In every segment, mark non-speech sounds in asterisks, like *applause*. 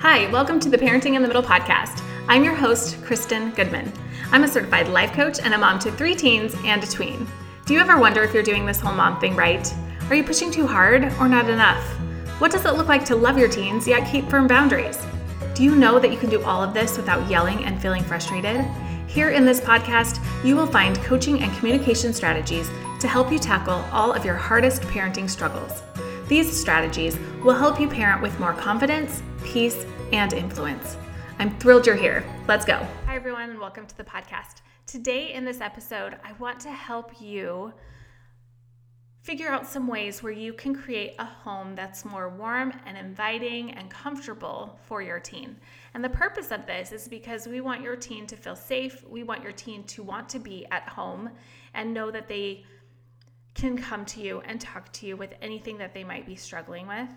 Hi, welcome to the Parenting in the Middle podcast. I'm your host, Kristen Goodman. I'm a certified life coach and a mom to three teens and a tween. Do you ever wonder if you're doing this whole mom thing right? Are you pushing too hard or not enough? What does it look like to love your teens yet keep firm boundaries? Do you know that you can do all of this without yelling and feeling frustrated? Here in this podcast, you will find coaching and communication strategies to help you tackle all of your hardest parenting struggles. These strategies will help you parent with more confidence, peace, and influence. I'm thrilled you're here. Let's go. Hi, everyone, and welcome to the podcast. Today, in this episode, I want to help you figure out some ways where you can create a home that's more warm and inviting and comfortable for your teen. And the purpose of this is because we want your teen to feel safe. We want your teen to want to be at home and know that they can come to you and talk to you with anything that they might be struggling with.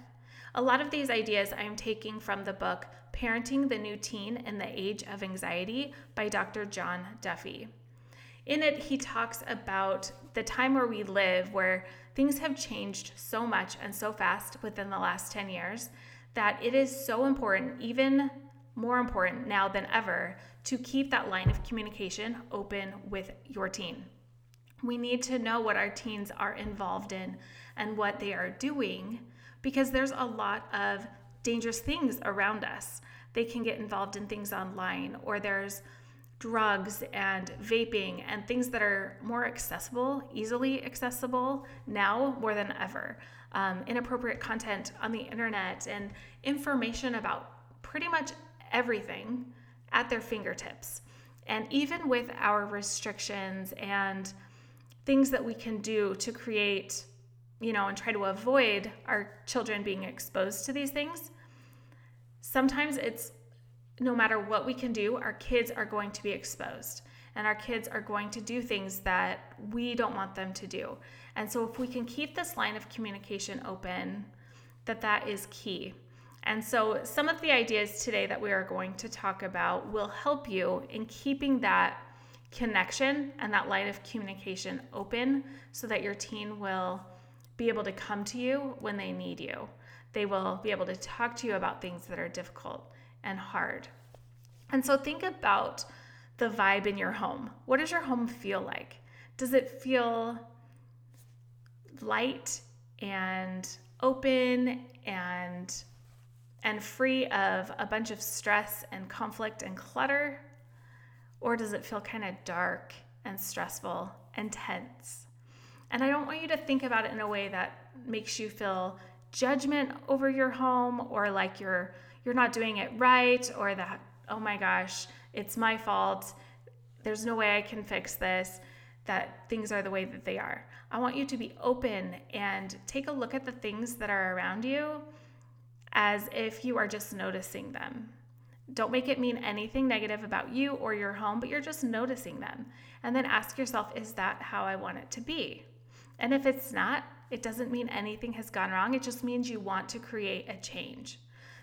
A lot of these ideas I am taking from the book Parenting the New Teen in the Age of Anxiety by Dr. John Duffy. In it, he talks about the time where we live, where things have changed so much and so fast within the last 10 years, that it is so important, even more important now than ever, to keep that line of communication open with your teen. We need to know what our teens are involved in and what they are doing because there's a lot of dangerous things around us. They can get involved in things online, or there's drugs and vaping and things that are more accessible, easily accessible now more than ever. Um, inappropriate content on the internet and information about pretty much everything at their fingertips. And even with our restrictions and things that we can do to create, you know, and try to avoid our children being exposed to these things, sometimes it's no matter what we can do, our kids are going to be exposed and our kids are going to do things that we don't want them to do. And so if we can keep this line of communication open, that that is key. And so some of the ideas today that we are going to talk about will help you in keeping that connection and that line of communication open so that your teen will be able to come to you when they need you. They will be able to talk to you about things that are difficult and hard. And so think about the vibe in your home. What does your home feel like? Does it feel light and open and and free of a bunch of stress and conflict and clutter? Or does it feel kind of dark and stressful and tense? And I don't want you to think about it in a way that makes you feel judgment over your home or like you're you're not doing it right or that oh my gosh, it's my fault. There's no way I can fix this. That things are the way that they are. I want you to be open and take a look at the things that are around you as if you are just noticing them. Don't make it mean anything negative about you or your home, but you're just noticing them. And then ask yourself, is that how I want it to be? And if it's not, it doesn't mean anything has gone wrong. It just means you want to create a change.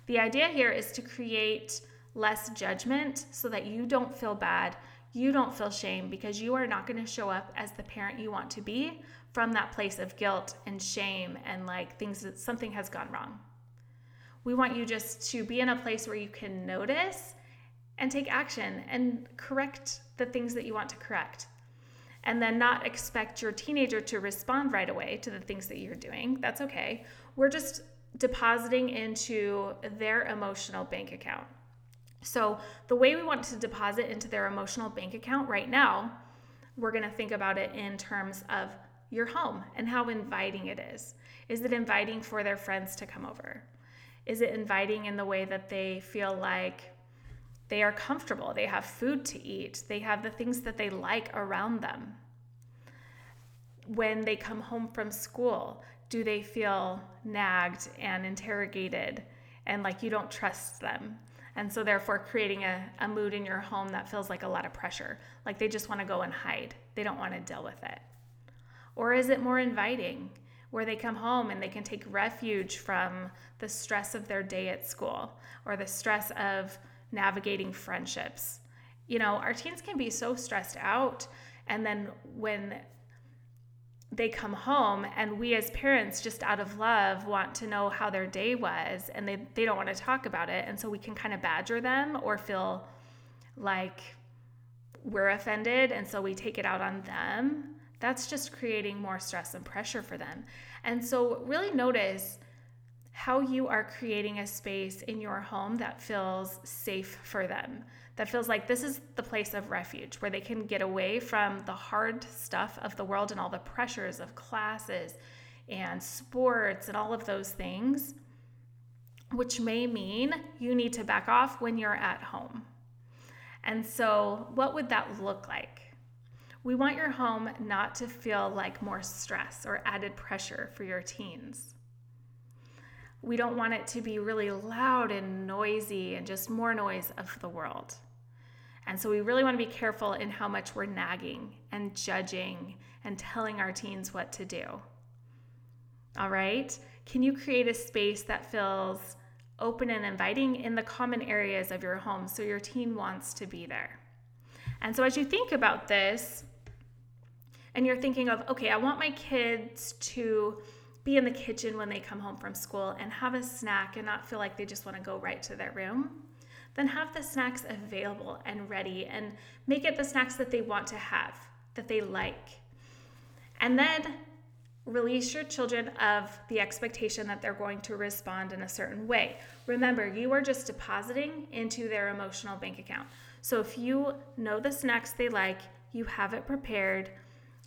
The idea here is to create less judgment so that you don't feel bad, you don't feel shame because you are not going to show up as the parent you want to be from that place of guilt and shame and like things that something has gone wrong. We want you just to be in a place where you can notice and take action and correct the things that you want to correct. And then not expect your teenager to respond right away to the things that you're doing. That's okay. We're just depositing into their emotional bank account. So, the way we want to deposit into their emotional bank account right now, we're going to think about it in terms of your home and how inviting it is. Is it inviting for their friends to come over? Is it inviting in the way that they feel like they are comfortable? They have food to eat, they have the things that they like around them. When they come home from school, do they feel nagged and interrogated and like you don't trust them? And so, therefore, creating a, a mood in your home that feels like a lot of pressure, like they just want to go and hide, they don't want to deal with it. Or is it more inviting? Where they come home and they can take refuge from the stress of their day at school or the stress of navigating friendships. You know, our teens can be so stressed out, and then when they come home and we as parents just out of love want to know how their day was and they, they don't want to talk about it and so we can kind of badger them or feel like we're offended and so we take it out on them that's just creating more stress and pressure for them and so really notice how you are creating a space in your home that feels safe for them that feels like this is the place of refuge where they can get away from the hard stuff of the world and all the pressures of classes and sports and all of those things, which may mean you need to back off when you're at home. And so, what would that look like? We want your home not to feel like more stress or added pressure for your teens. We don't want it to be really loud and noisy and just more noise of the world. And so we really want to be careful in how much we're nagging and judging and telling our teens what to do. All right? Can you create a space that feels open and inviting in the common areas of your home so your teen wants to be there? And so as you think about this, and you're thinking of, okay, I want my kids to be in the kitchen when they come home from school and have a snack and not feel like they just want to go right to their room then have the snacks available and ready and make it the snacks that they want to have, that they like. And then release your children of the expectation that they're going to respond in a certain way. Remember, you are just depositing into their emotional bank account. So if you know the snacks they like, you have it prepared,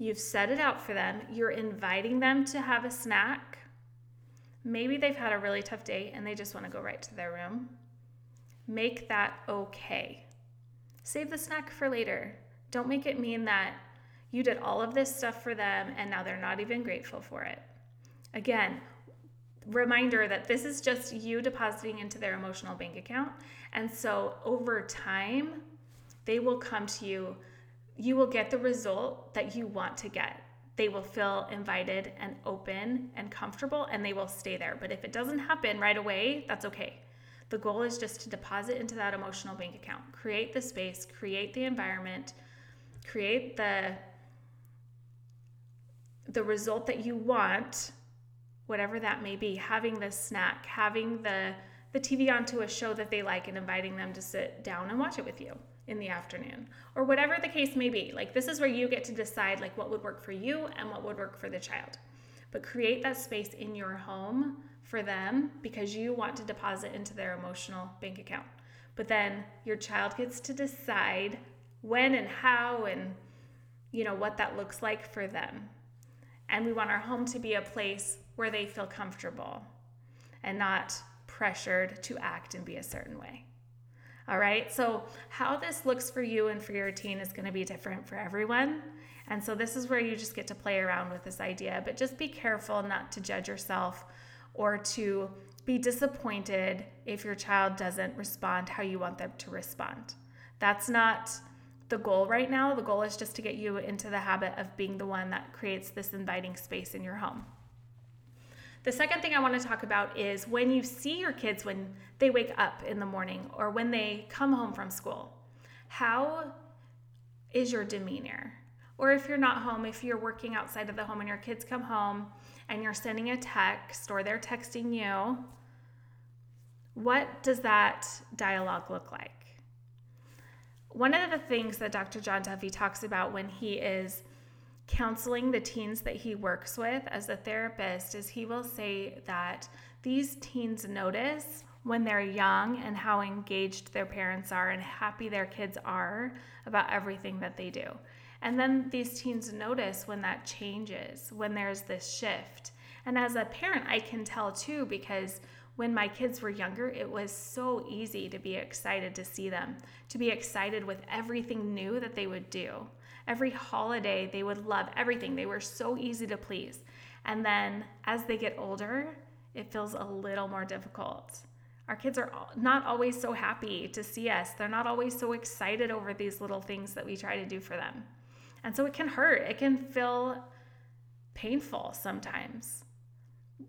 you've set it out for them, you're inviting them to have a snack. Maybe they've had a really tough day and they just want to go right to their room. Make that okay. Save the snack for later. Don't make it mean that you did all of this stuff for them and now they're not even grateful for it. Again, reminder that this is just you depositing into their emotional bank account. And so over time, they will come to you. You will get the result that you want to get. They will feel invited and open and comfortable and they will stay there. But if it doesn't happen right away, that's okay. The goal is just to deposit into that emotional bank account, create the space, create the environment, create the the result that you want, whatever that may be, having the snack, having the the TV onto a show that they like and inviting them to sit down and watch it with you in the afternoon or whatever the case may be. Like this is where you get to decide like what would work for you and what would work for the child. But create that space in your home for them because you want to deposit into their emotional bank account. But then your child gets to decide when and how and you know what that looks like for them. And we want our home to be a place where they feel comfortable and not pressured to act and be a certain way. All right, so how this looks for you and for your teen is going to be different for everyone. And so this is where you just get to play around with this idea, but just be careful not to judge yourself or to be disappointed if your child doesn't respond how you want them to respond. That's not the goal right now. The goal is just to get you into the habit of being the one that creates this inviting space in your home. The second thing I want to talk about is when you see your kids when they wake up in the morning or when they come home from school. How is your demeanor? Or if you're not home, if you're working outside of the home and your kids come home and you're sending a text or they're texting you, what does that dialogue look like? One of the things that Dr. John Duffy talks about when he is counseling the teens that he works with as a therapist is he will say that these teens notice when they're young and how engaged their parents are and happy their kids are about everything that they do. And then these teens notice when that changes, when there's this shift. And as a parent, I can tell too because when my kids were younger, it was so easy to be excited to see them, to be excited with everything new that they would do. Every holiday, they would love everything. They were so easy to please. And then as they get older, it feels a little more difficult. Our kids are not always so happy to see us. They're not always so excited over these little things that we try to do for them. And so it can hurt, it can feel painful sometimes.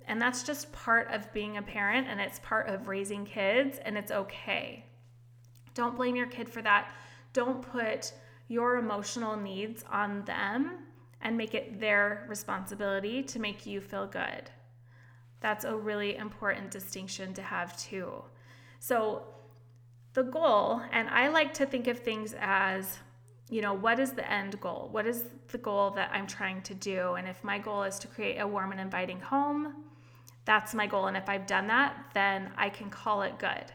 And that's just part of being a parent and it's part of raising kids, and it's okay. Don't blame your kid for that. Don't put your emotional needs on them and make it their responsibility to make you feel good. That's a really important distinction to have too. So, the goal, and I like to think of things as, you know, what is the end goal? What is the goal that I'm trying to do? And if my goal is to create a warm and inviting home, that's my goal. And if I've done that, then I can call it good.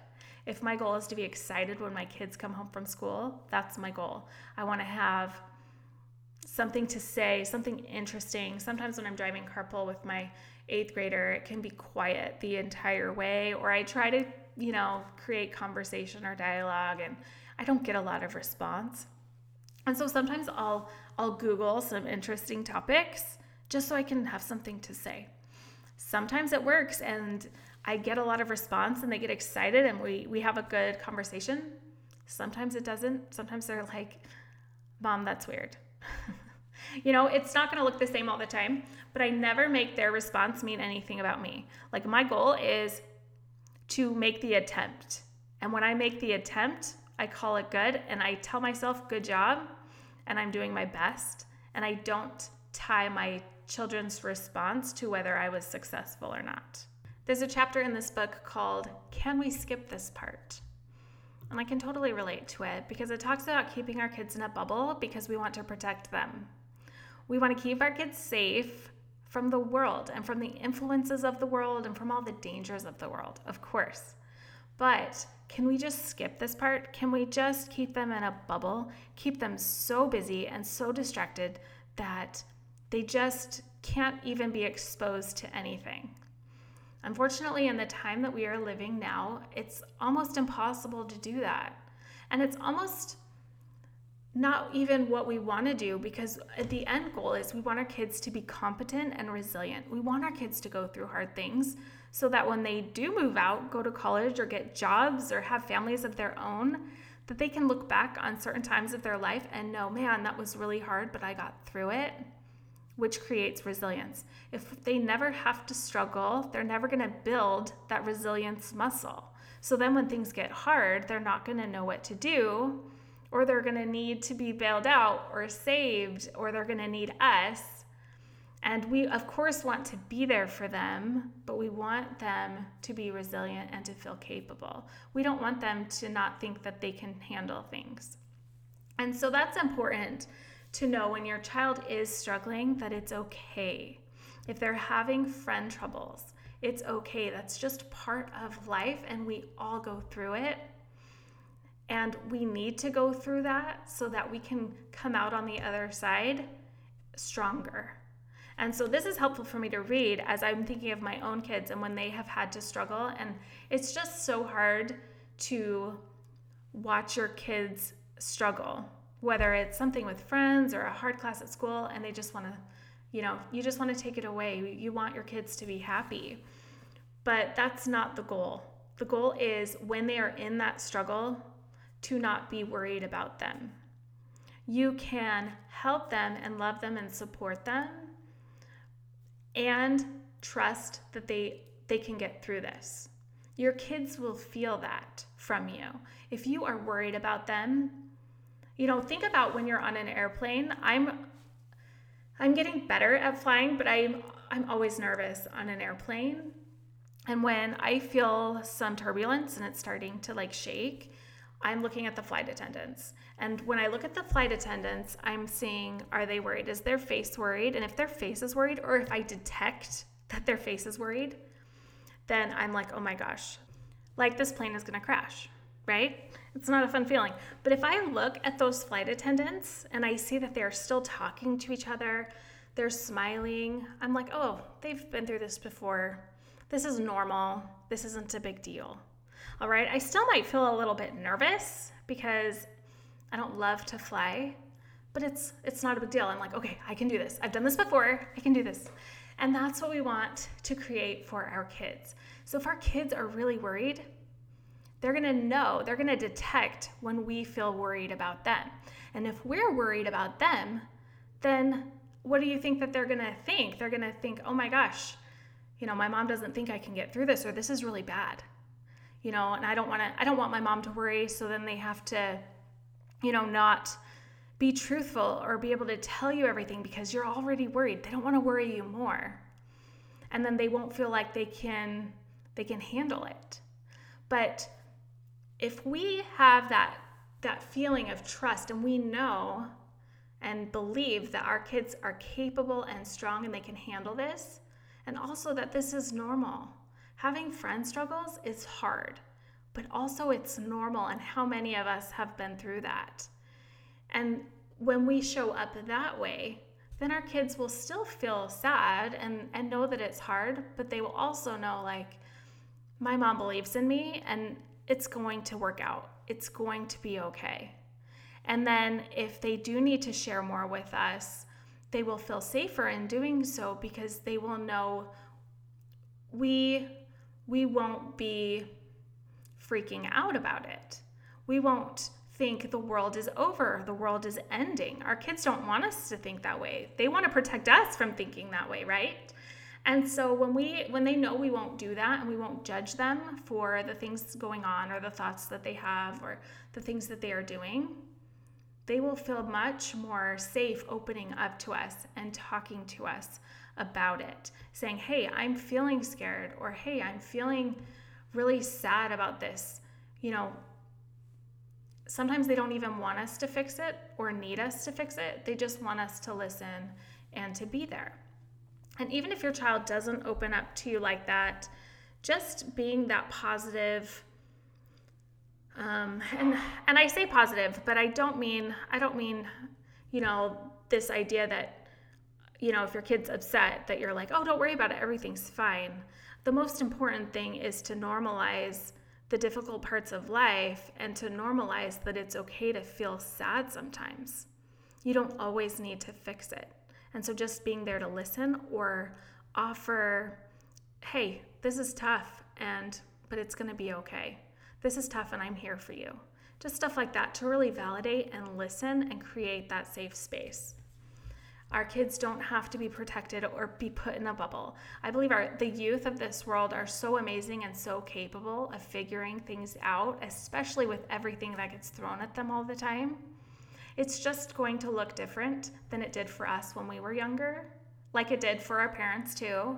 If my goal is to be excited when my kids come home from school, that's my goal. I want to have something to say, something interesting. Sometimes when I'm driving carpool with my eighth grader, it can be quiet the entire way, or I try to, you know, create conversation or dialogue, and I don't get a lot of response. And so sometimes I'll I'll Google some interesting topics just so I can have something to say. Sometimes it works and I get a lot of response and they get excited and we we have a good conversation. Sometimes it doesn't. Sometimes they're like, "Mom, that's weird." *laughs* you know, it's not going to look the same all the time, but I never make their response mean anything about me. Like my goal is to make the attempt. And when I make the attempt, I call it good and I tell myself, good job, and I'm doing my best. And I don't tie my children's response to whether I was successful or not. There's a chapter in this book called Can We Skip This Part? And I can totally relate to it because it talks about keeping our kids in a bubble because we want to protect them. We want to keep our kids safe from the world and from the influences of the world and from all the dangers of the world, of course. But can we just skip this part? Can we just keep them in a bubble, keep them so busy and so distracted that they just can't even be exposed to anything? Unfortunately, in the time that we are living now, it's almost impossible to do that. And it's almost not even what we want to do because the end goal is we want our kids to be competent and resilient. We want our kids to go through hard things so that when they do move out, go to college or get jobs or have families of their own, that they can look back on certain times of their life and know, man, that was really hard, but I got through it which creates resilience. If they never have to struggle, they're never going to build that resilience muscle. So then when things get hard, they're not going to know what to do, or they're going to need to be bailed out or saved, or they're going to need us. And we, of course, want to be there for them, but we want them to be resilient and to feel capable. We don't want them to not think that they can handle things. And so that's important to know when your child is struggling that it's okay. If they're having friend troubles, it's okay. That's just part of life, and we all go through it. And we need to go through that so that we can come out on the other side stronger. And so this is helpful for me to read as I'm thinking of my own kids and when they have had to struggle. And it's just so hard to watch your kids struggle whether it's something with friends or a hard class at school and they just want to you know you just want to take it away. You want your kids to be happy. But that's not the goal. The goal is when they are in that struggle to not be worried about them. You can help them and love them and support them and trust that they they can get through this. Your kids will feel that from you. If you are worried about them you know, think about when you're on an airplane. I'm I'm getting better at flying, but I'm I'm always nervous on an airplane. And when I feel some turbulence and it's starting to like shake, I'm looking at the flight attendants. And when I look at the flight attendants, I'm seeing are they worried? Is their face worried? And if their face is worried, or if I detect that their face is worried, then I'm like, oh my gosh, like this plane is gonna crash right? It's not a fun feeling. But if I look at those flight attendants and I see that they're still talking to each other, they're smiling, I'm like, oh, they've been through this before. This is normal. This isn't a big deal. All right, I still might feel a little bit nervous because I don't love to fly, but it's it's not a big deal. I'm like, okay, I can do this. I've done this before. I can do this. And that's what we want to create for our kids. So if our kids are really worried, they're going to know, they're going to detect when we feel worried about them. And if we're worried about them, then what do you think that they're going to think? They're going to think, oh my gosh, you know, my mom doesn't think I can get through this, or this is really bad. You know, and I don't want to, I don't want my mom to worry. So then they have to, you know, not be truthful or be able to tell you everything because you're already worried. They don't want to worry you more. And then they won't feel like they can they can handle it. But if we have that that feeling of trust and we know and believe that our kids are capable and strong and they can handle this, and also that this is normal. Having friend struggles is hard, but also it's normal, and how many of us have been through that? And when we show up that way, then our kids will still feel sad and, and know that it's hard, but they will also know, like, my mom believes in me and it's going to work out. It's going to be okay. And then if they do need to share more with us, they will feel safer in doing so because they will know we we won't be freaking out about it. We won't think the world is over, the world is ending. Our kids don't want us to think that way. They want to protect us from thinking that way, right? And so when we when they know we won't do that and we won't judge them for the things going on or the thoughts that they have or the things that they are doing, they will feel much more safe opening up to us and talking to us about it, saying, "Hey, I'm feeling scared," or "Hey, I'm feeling really sad about this." You know, sometimes they don't even want us to fix it or need us to fix it. They just want us to listen and to be there. And even if your child doesn't open up to you like that, just being that positive um, and and I say positive, but I don't mean I don't mean you know this idea that you know if your kid's upset that you're like oh don't worry about it everything's fine. The most important thing is to normalize the difficult parts of life and to normalize that it's okay to feel sad sometimes. You don't always need to fix it. And so just being there to listen or offer, hey, this is tough and but it's going to be okay. This is tough and I'm here for you. Just stuff like that to really validate and listen and create that safe space. Our kids don't have to be protected or be put in a bubble. I believe our the youth of this world are so amazing and so capable of figuring things out, especially with everything that gets thrown at them all the time. It's just going to look different than it did for us when we were younger, like it did for our parents too.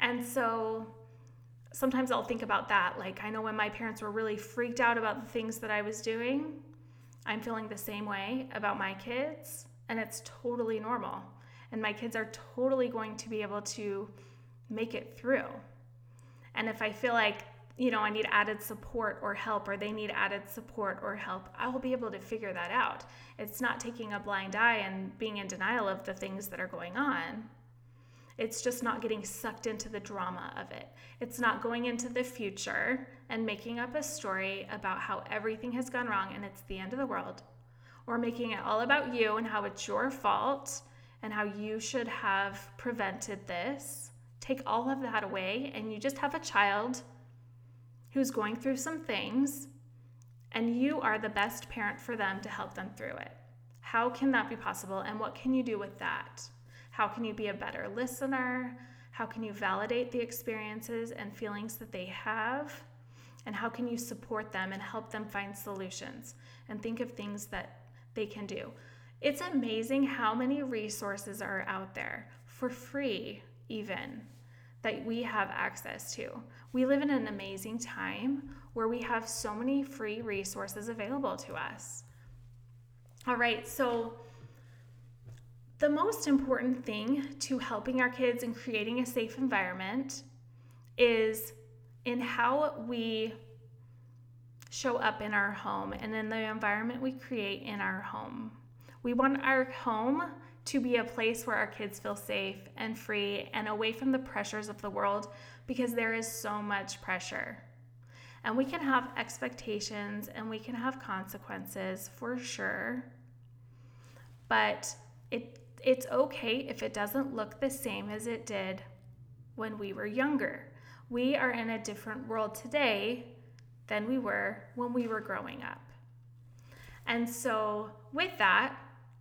And so sometimes I'll think about that. Like, I know when my parents were really freaked out about the things that I was doing, I'm feeling the same way about my kids, and it's totally normal. And my kids are totally going to be able to make it through. And if I feel like you know, I need added support or help, or they need added support or help, I will be able to figure that out. It's not taking a blind eye and being in denial of the things that are going on. It's just not getting sucked into the drama of it. It's not going into the future and making up a story about how everything has gone wrong and it's the end of the world, or making it all about you and how it's your fault and how you should have prevented this. Take all of that away, and you just have a child who's going through some things, and you are the best parent for them to help them through it. How can that be possible, and what can you do with that? How can you be a better listener? How can you validate the experiences and feelings that they have? And how can you support them and help them find solutions and think of things that they can do? It's amazing how many resources are out there for free, even that we have access to. We live in an amazing time where we have so many free resources available to us. All right, so the most important thing to helping our kids and creating a safe environment is in how we show up in our home and in the environment we create in our home. We want our home to be a place where our kids feel safe and free and away from the pressures of the world because there is so much pressure. And we can have expectations and we can have consequences for sure. But it it's okay if it doesn't look the same as it did when we were younger. We are in a different world today than we were when we were growing up. And so, with that,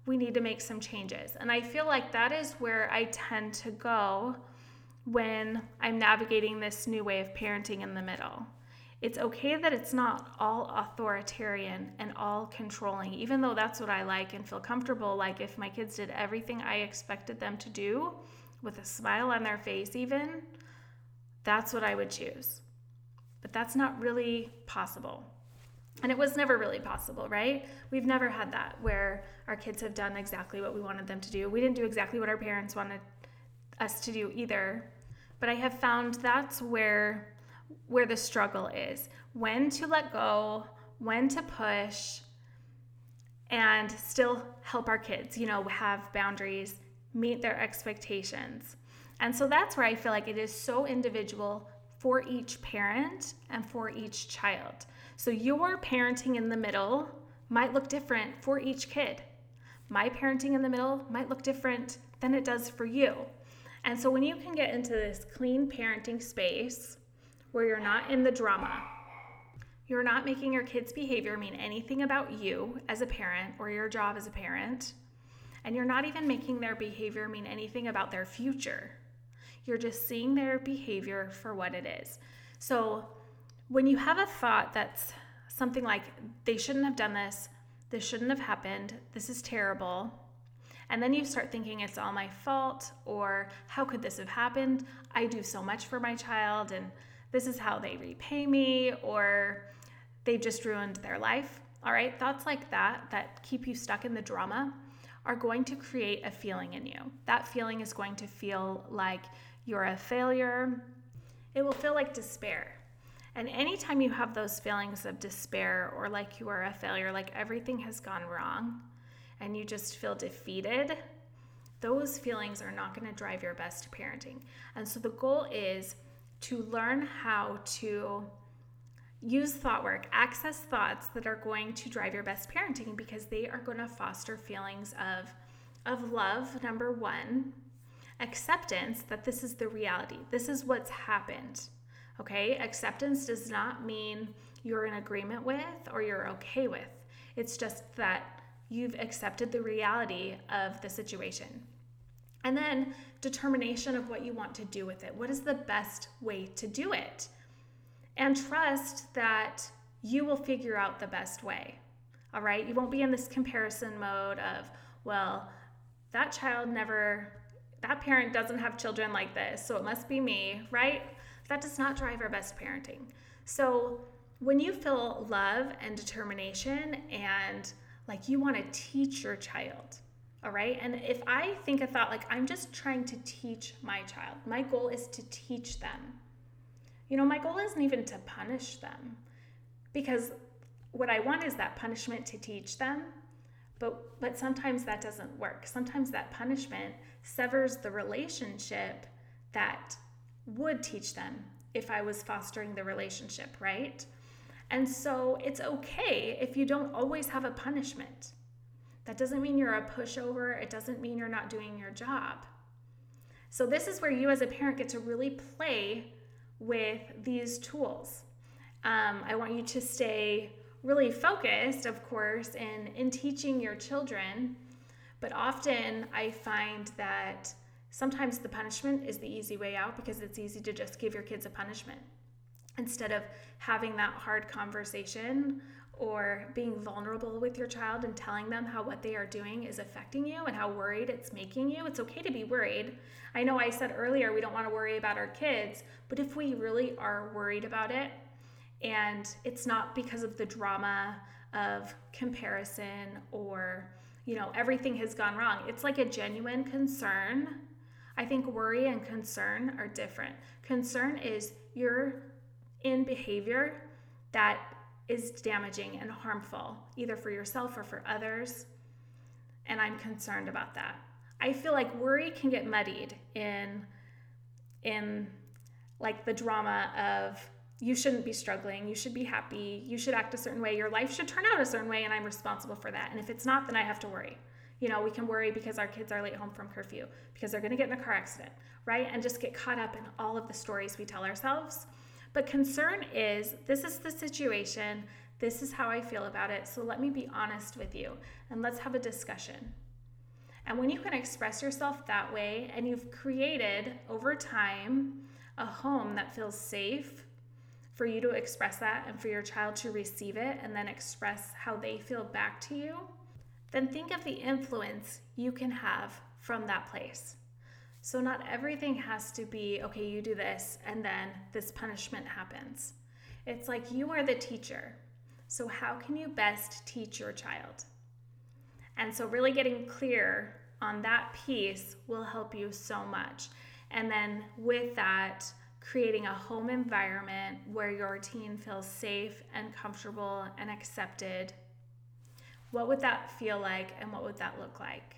we need to make some changes. And I feel like that is where I tend to go when I'm navigating this new way of parenting in the middle It's okay that it's not all authoritarian and all controlling, even though that's what I like and feel comfortable. Like if my kids did everything I expected them to do with a smile on their face, even, that's what I would choose. But that's not really possible. And it was never really possible, right? We've never had that where our kids have done exactly what we wanted them to do. We didn't do exactly what our parents wanted us to do either. But I have found that's where where the struggle is when to let go, when to push, and still help our kids, you know, have boundaries, meet their expectations. And so that's where I feel like it is so individual for each parent and for each child. So your parenting in the middle might look different for each kid. My parenting in the middle might look different than it does for you. And so when you can get into this clean parenting space, where you're not in the drama. You're not making your kids' behavior mean anything about you as a parent or your job as a parent. And you're not even making their behavior mean anything about their future. You're just seeing their behavior for what it is. So when you have a thought that's something like, they shouldn't have done this, this shouldn't have happened, this is terrible, and then you start thinking it's all my fault, or how could this have happened? I do so much for my child, and this is how they repay me, or they've just ruined their life. All right, thoughts like that that keep you stuck in the drama are going to create a feeling in you. That feeling is going to feel like you're a failure. It will feel like despair. And anytime you have those feelings of despair or like you are a failure, like everything has gone wrong, and you just feel defeated, those feelings are not going to drive your best parenting. And so the goal is to learn how to use thought work, access thoughts that are going to drive your best parenting because they are going to foster feelings of of love number 1, acceptance that this is the reality. This is what's happened. Okay? Acceptance does not mean you're in agreement with or you're okay with. It's just that you've accepted the reality of the situation. And then determination of what you want to do with it. What is the best way to do it? And trust that you will figure out the best way. All right? You won't be in this comparison mode of, well, that child never, that parent doesn't have children like this, so it must be me, right? That does not drive our best parenting. So when you feel love and determination and like you want to teach your child, all right. And if I think a thought like, I'm just trying to teach my child, my goal is to teach them. You know, my goal isn't even to punish them because what I want is that punishment to teach them. But, but sometimes that doesn't work. Sometimes that punishment severs the relationship that would teach them if I was fostering the relationship, right? And so it's okay if you don't always have a punishment. That doesn't mean you're a pushover, it doesn't mean you're not doing your job. So, this is where you as a parent get to really play with these tools. Um, I want you to stay really focused, of course, in, in teaching your children. But often I find that sometimes the punishment is the easy way out because it's easy to just give your kids a punishment instead of having that hard conversation or being vulnerable with your child and telling them how what they are doing is affecting you and how worried it's making you. It's okay to be worried. I know I said earlier we don't want to worry about our kids, but if we really are worried about it and it's not because of the drama of comparison or, you know, everything has gone wrong, it's like a genuine concern. I think worry and concern are different. Concern is you're in behavior that is damaging and harmful, either for yourself or for others. And I'm concerned about that. I feel like worry can get muddied in in like the drama of you shouldn't be struggling, you should be happy, you should act a certain way, your life should turn out a certain way and I'm responsible for that. And if it's not, then I have to worry. You know, we can worry because our kids are late home from curfew, because they're going to get in a car accident, right? And just get caught up in all of the stories we tell ourselves but concern is this is the situation, this is how I feel about it, so let me be honest with you and let's have a discussion. And when you can express yourself that way and you've created over time a home that feels safe, for you to express that and for your child to receive it and then express how they feel back to you, then think of the influence you can have from that place. So, not everything has to be, okay, you do this and then this punishment happens. It's like you are the teacher. So, how can you best teach your child? And so, really getting clear on that piece will help you so much. And then, with that, creating a home environment where your teen feels safe and comfortable and accepted. What would that feel like and what would that look like?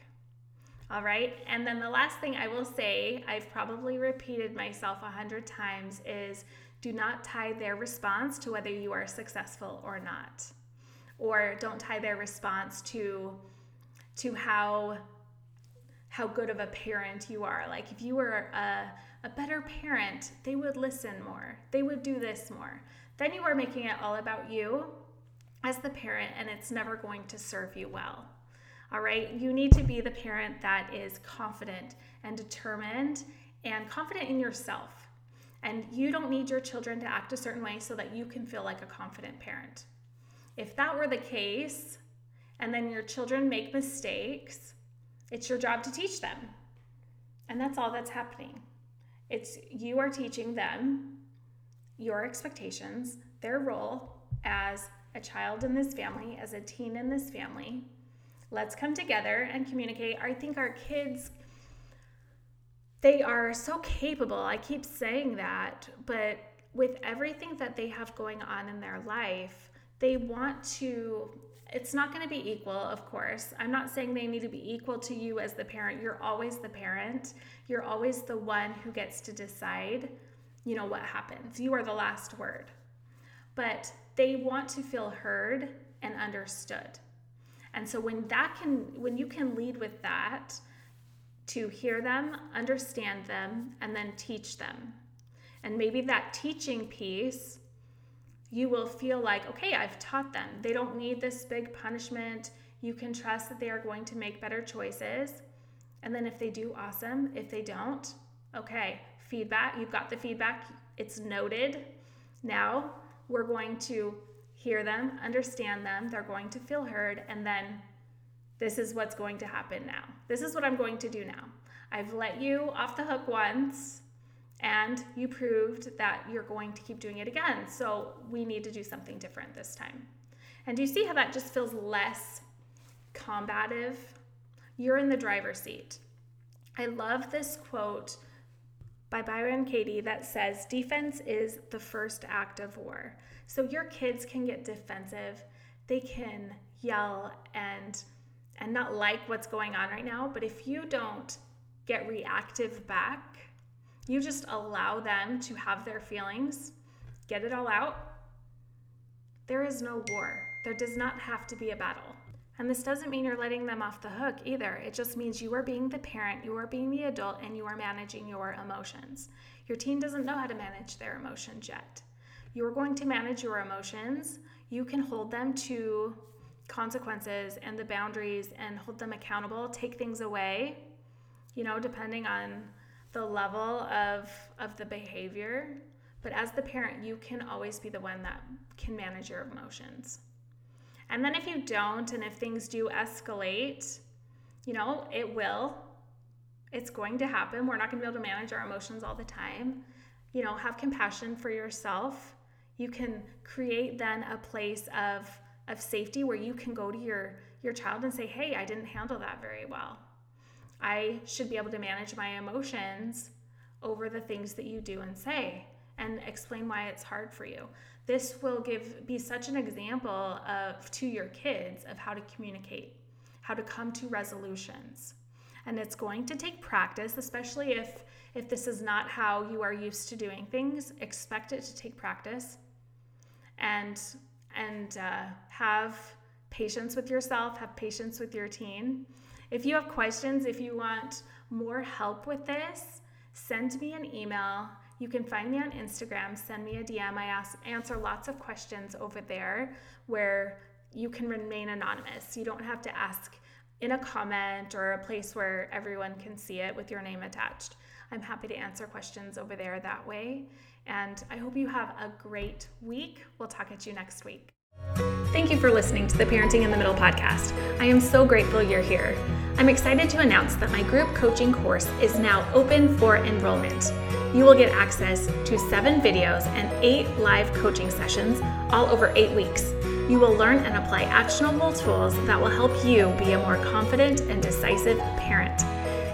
All right. And then the last thing I will say, I've probably repeated myself a hundred times, is do not tie their response to whether you are successful or not. Or don't tie their response to to how how good of a parent you are. Like if you were a, a better parent, they would listen more. They would do this more. Then you are making it all about you as the parent, and it's never going to serve you well. All right, you need to be the parent that is confident and determined and confident in yourself. And you don't need your children to act a certain way so that you can feel like a confident parent. If that were the case, and then your children make mistakes, it's your job to teach them. And that's all that's happening. It's you are teaching them your expectations, their role as a child in this family, as a teen in this family. Let's come together and communicate. I think our kids they are so capable. I keep saying that, but with everything that they have going on in their life, they want to it's not going to be equal, of course. I'm not saying they need to be equal to you as the parent. You're always the parent. You're always the one who gets to decide, you know, what happens. You are the last word. But they want to feel heard and understood. And so when that can when you can lead with that to hear them, understand them, and then teach them. And maybe that teaching piece you will feel like, okay, I've taught them. They don't need this big punishment. You can trust that they are going to make better choices. And then if they do, awesome. If they don't, okay, feedback. You've got the feedback, it's noted. Now we're going to hear them, understand them. They're going to feel heard. And then this is what's going to happen now. This is what I'm going to do now. I've let you off the hook once and you proved that you're going to keep doing it again. So we need to do something different this time. And do you see how that just feels less combative? You're in the driver's seat. I love this quote by Byron Katie that says, Defense is the first act of war. So your kids can get defensive, they can yell and and not like what's going on right now, but if you don't get reactive back, you just allow them to have their feelings, get it all out. There is no war. There does not have to be a battle. And this doesn't mean you're letting them off the hook either. It just means you are being the parent, you are being the adult, and you are managing your emotions. Your teen doesn't know how to manage their emotions yet. You are going to manage your emotions. You can hold them to consequences and the boundaries and hold them accountable, take things away, you know, depending on the level of of the behavior but as the parent you can always be the one that can manage your emotions and then if you don't and if things do escalate you know it will. It's going to happen. We're not going to be able to manage our emotions all the time. You know have compassion for yourself. You can create then a place of of safety where you can go to your your child and say hey i didn't handle that very well. I should be able to manage my emotions over the things that you do and say and explain why it's hard for you. This will give be such an example of to your kids of how to communicate, how to come to resolutions. And it's going to take practice, especially if if this is not how you are used to doing things. Expect it to take practice, and and uh, have patience with yourself. Have patience with your teen if you have questions, if you want more help with this, send me an email. You can find me on Instagram, send me a DM. I ask, answer lots of questions over there where you can remain anonymous. You don't have to ask in a comment or a place where everyone can see it with your name attached. I'm happy to answer questions over there that way. And I hope you have a great week. We'll talk at you next week. Thank you for listening to the Parenting in the Middle podcast. I am so grateful you're here. I'm excited to announce that my group coaching course is now open for enrollment. You will get access to seven videos and eight live coaching sessions, all over eight weeks. You will learn and apply actionable tools that will help you be a more confident and decisive parent.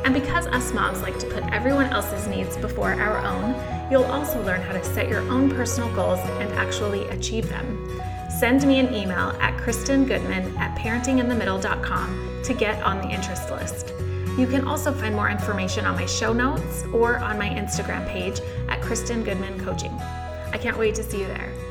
And because us moms like to put everyone else's needs before our own, you'll also learn how to set your own personal goals and actually achieve them. Send me an email at kristengoodman at parentinginthemiddle.com to get on the interest list. You can also find more information on my show notes or on my Instagram page at Kristen Goodman Coaching. I can't wait to see you there.